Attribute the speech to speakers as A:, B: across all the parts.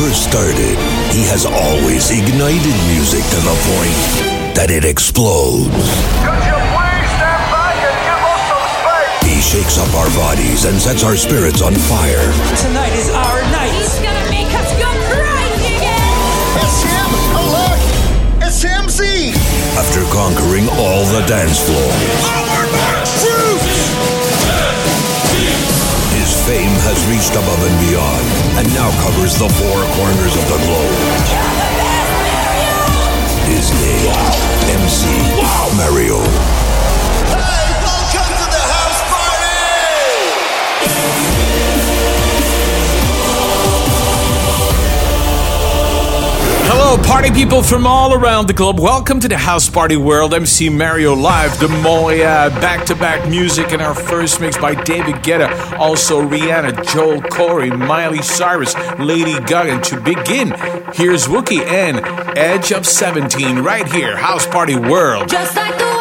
A: first started, he has always ignited music to the point that it explodes.
B: Could you please stand back and give us some space?
A: He shakes up our bodies and sets our spirits on fire.
C: Tonight is our night.
D: He's gonna make us go crazy again!
E: It's him! Oh, look! It's him, Z!
A: After conquering all the dance floor, his fame has reached above and beyond and now covers the four corners of the globe. His name, MC Mario.
F: Hello, party people from all around the globe. Welcome to the House Party World. MC Mario Live, the Moya, back to back music, and our first mix by David Guetta. Also, Rihanna, Joel Corry, Miley Cyrus, Lady Gaga. To begin, here's Wookie and Edge of 17 right here, House Party World.
D: Just like the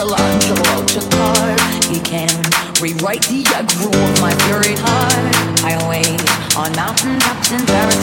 D: Michelangelo to carve. He can
G: rewrite the aggro of my buried heart. On mountain tops in Paris,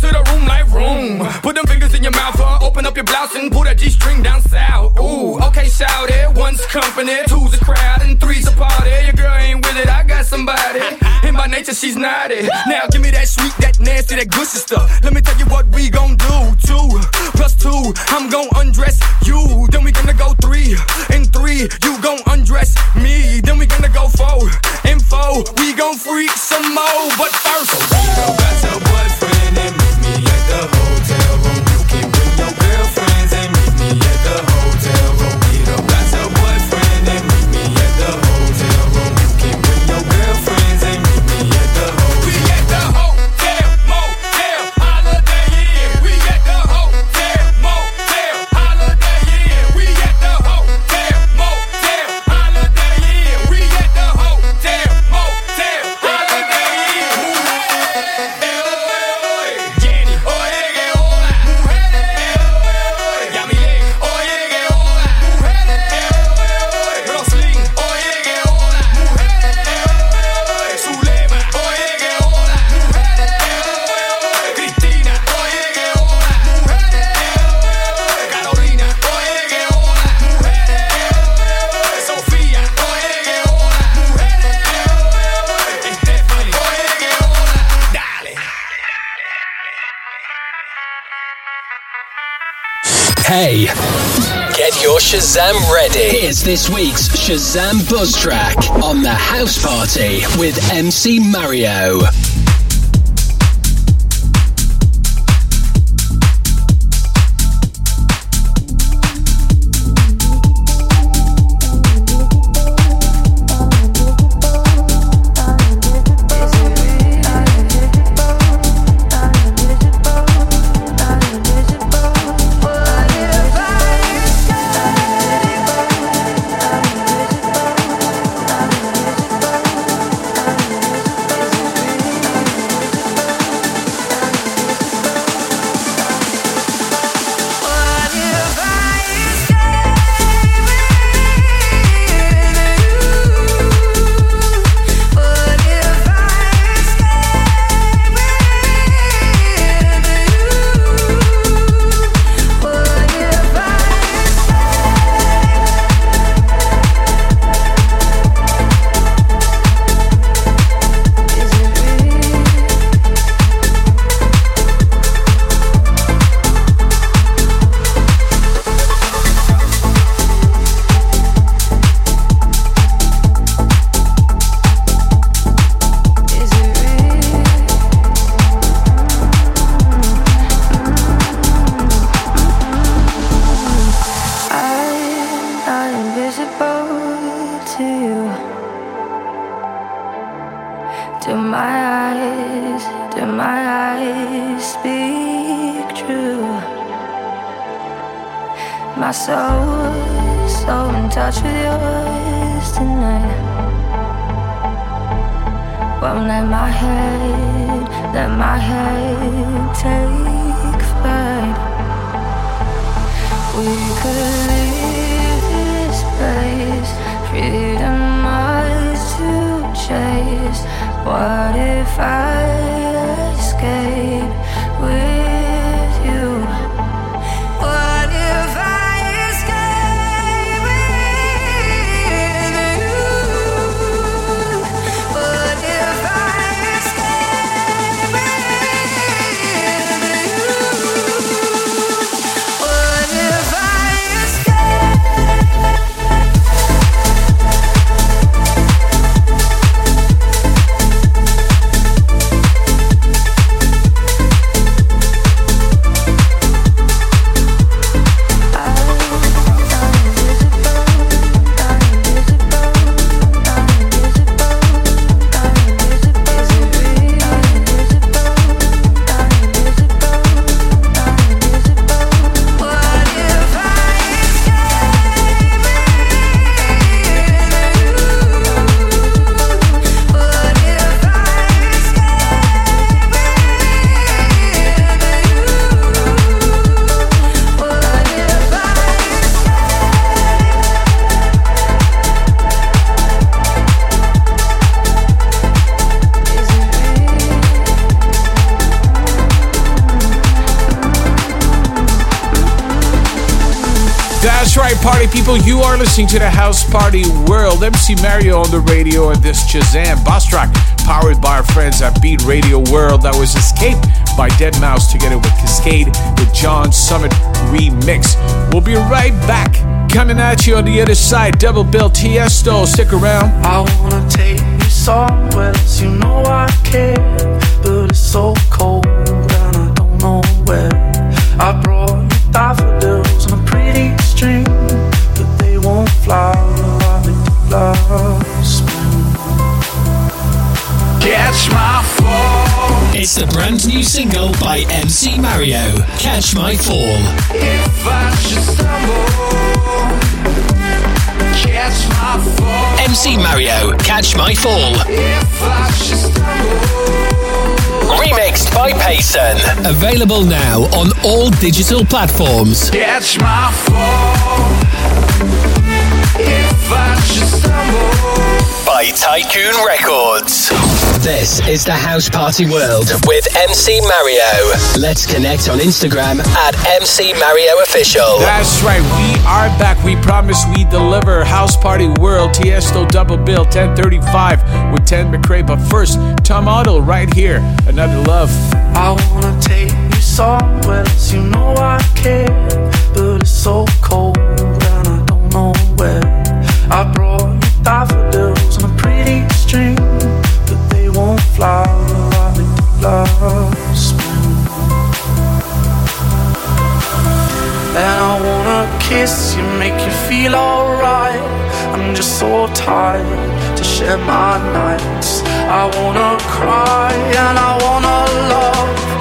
G: To the
H: room like room. Put them fingers in your mouth, uh, open up your blouse and pull that G string down south. Ooh, okay, shout it. One's company. Two's a crowd and three's a party. Your girl ain't with it, I got somebody. And by nature, she's naughty. Now give me that sweet, that nasty, that good stuff. Let me tell you what we gon' do. Two plus two, I'm gon' undress you. Then we gonna go three and three, you gon' undress me. Then we gonna go four and four, we gon' freak some more. But first, got your boyfriend your
G: Shazam ready. Here's this week's Shazam Buzz Track on the House Party with MC Mario.
I: What if I
J: party people. You are listening to the House Party World. MC Mario on the radio and this Shazam Buzz Track powered by our friends at Beat Radio World. That was Escape by deadmau5 together with Kaskade, the John Summit remix. We'll be right back. Coming at you on the other side, Double Bill Tiesto. Stick around.
K: I wanna take you somewhere else, you know I care, but it's so cold
L: It's the brand new single by MC Mario, Catch My Fall.
K: if I should stumble. Catch my fall
L: MC Mario, Catch My Fall.
K: if I should stumble.
L: Remixed by Payson. Available now on all digital platforms.
K: Catch my fall
L: By Tycoon Records. This is the House Party World with MC Mario. Let's connect on Instagram at MC Mario Official.
J: That's right, we are back. We promise we deliver. House Party World, Tiesto Double Bill, 1035 with Tate McRae. But first, Tom Odell right here. Another love.
K: I wanna take you somewhere else, you know I care, but it's so cold share my nights. I wanna cry and I wanna love,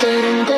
M: Every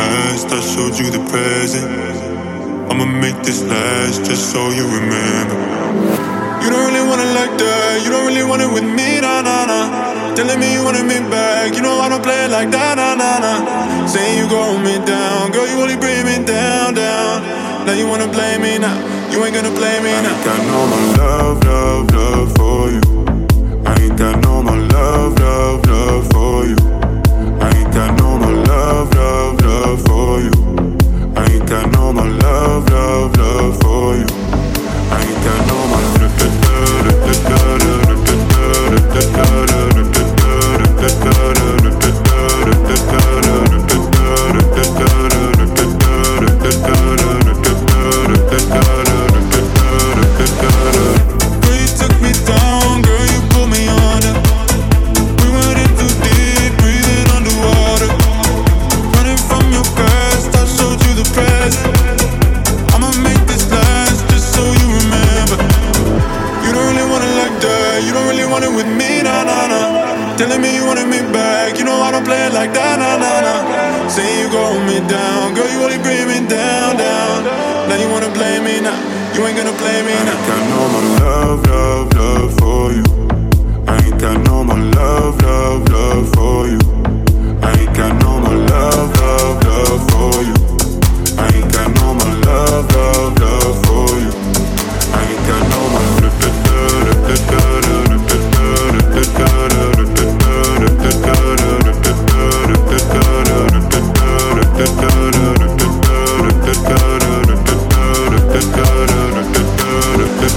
N: past, I showed you the present. I'ma make this last just so you remember. You don't really wanna like that, you don't really want it with me, nah, nah, nah. Telling me you wanted me back, you know I don't play it like that, nah, nah, nah. Saying you going me down, girl, you only bring me down, down. Now you wanna blame me now, you ain't gonna blame me now.
O: I ain't got no more love, love, love for you. I ain't got no more love, love, love for you love for you. I ain't got no more love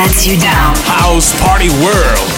P: lets you down.
J: House Party World.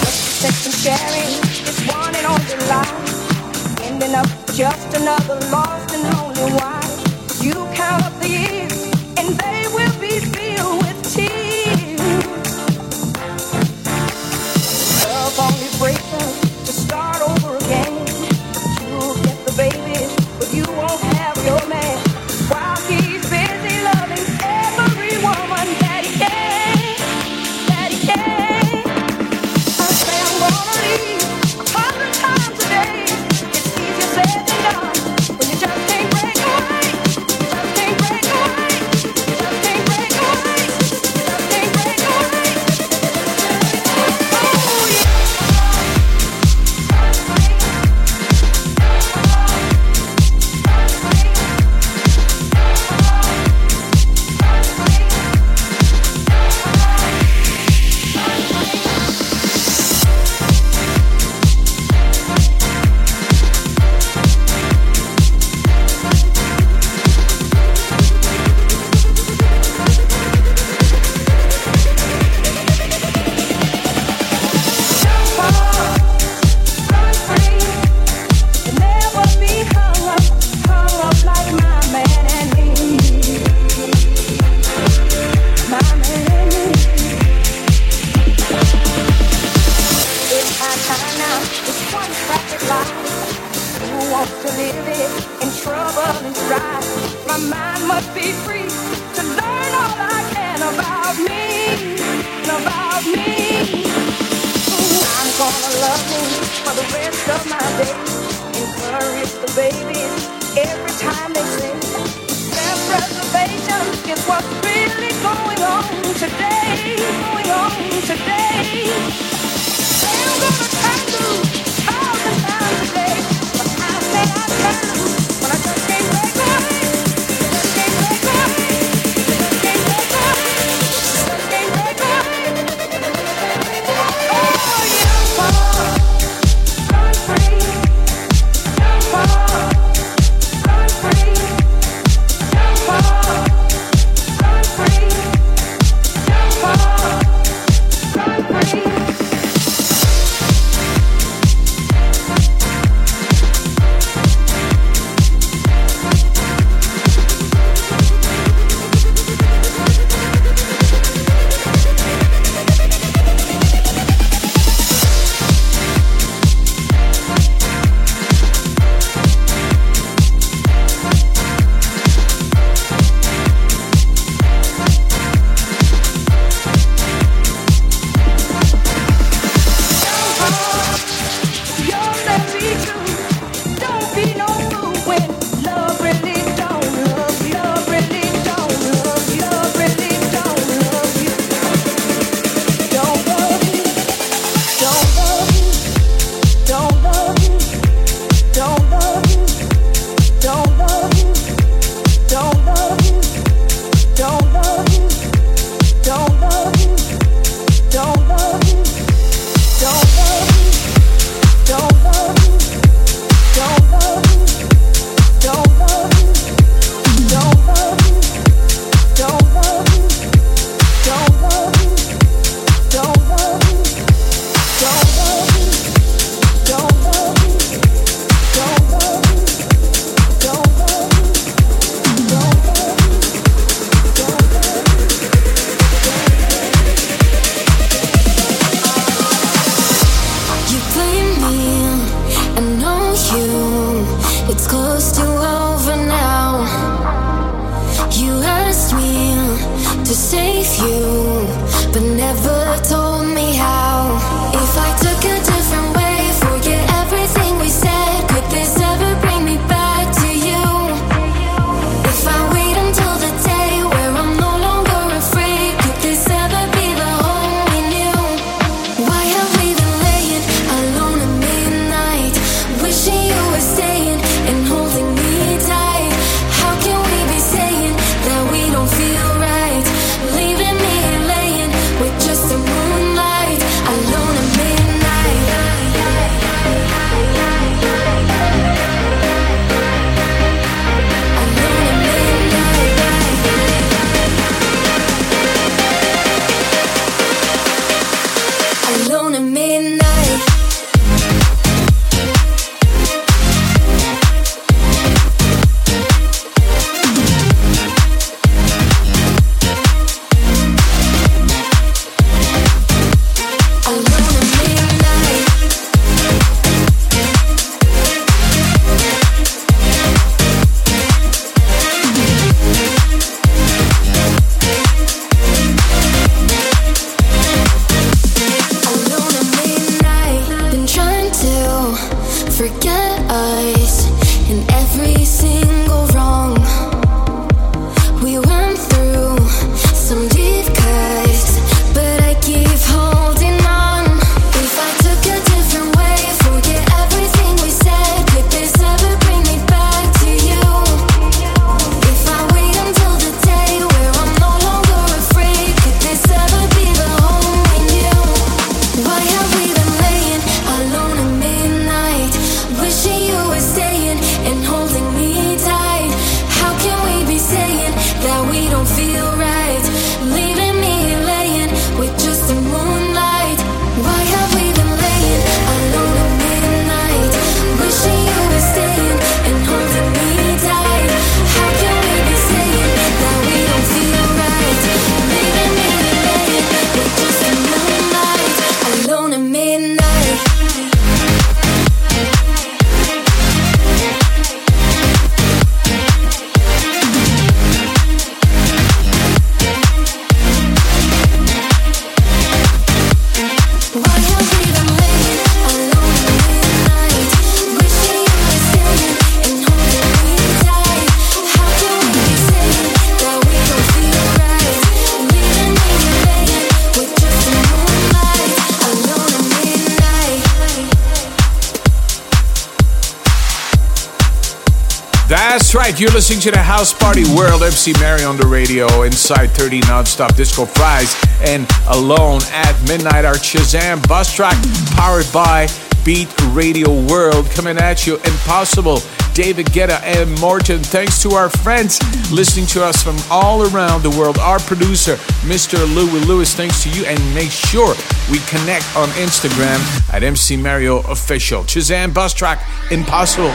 Q: Right.
F: You're listening to the House Party World. MC Mario on the radio. Inside 30 nonstop disco fries and alone at midnight. Our Shazam Buzz Track powered by Beat Radio World coming at you. Impossible. David Guetta and Morten. Thanks to our friends listening to us from all around the world. Our producer, Mr. Louis Lewis. Thanks to you. And make sure we connect on Instagram at MC Mario Official. Shazam Buzz Track Impossible.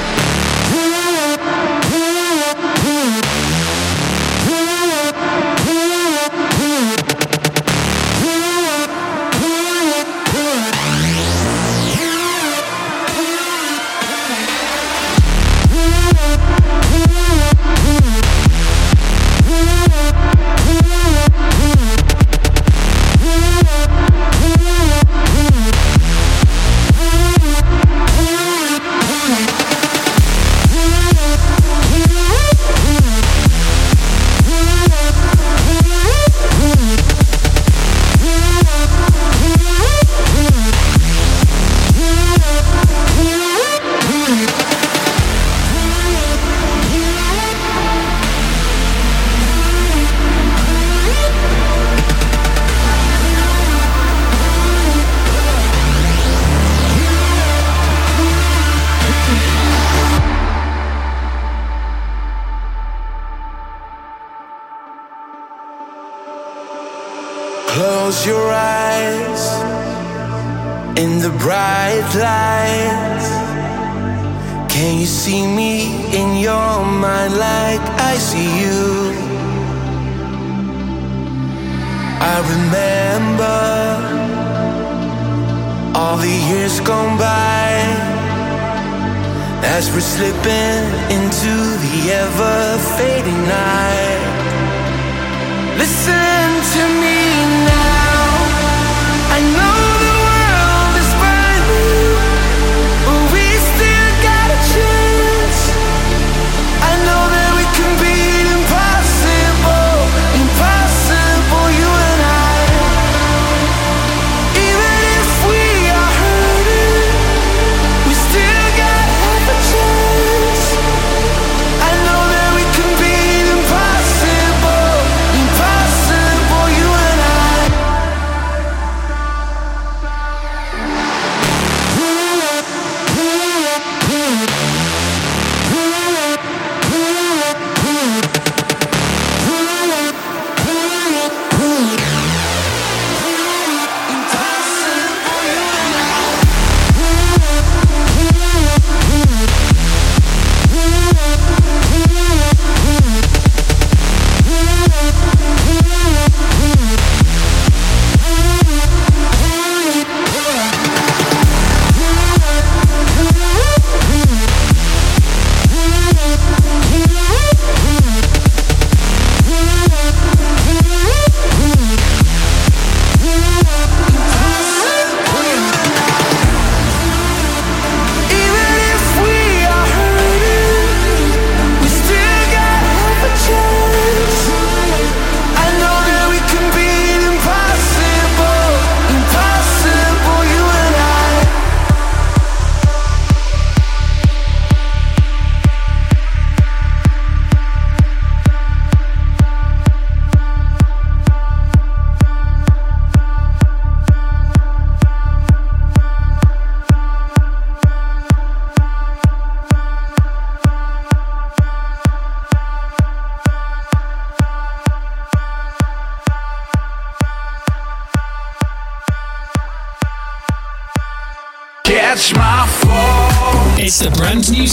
C: Lights. Can you see me in your mind like I see you? I remember all the years gone by as we're slipping into the ever fading night. Listen to me now.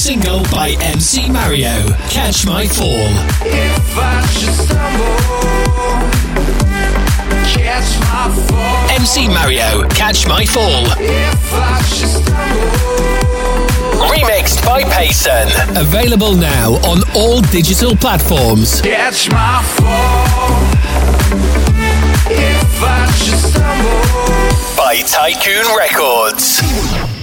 L: Single by MC Mario, Catch My Fall.
C: If I should stumble, catch my fall.
L: MC Mario, Catch My Fall.
C: If I should stumble,
L: Remixed by Payson. Available now on all digital platforms.
C: catch my fall. If I should stumble.
L: By Tycoon Records.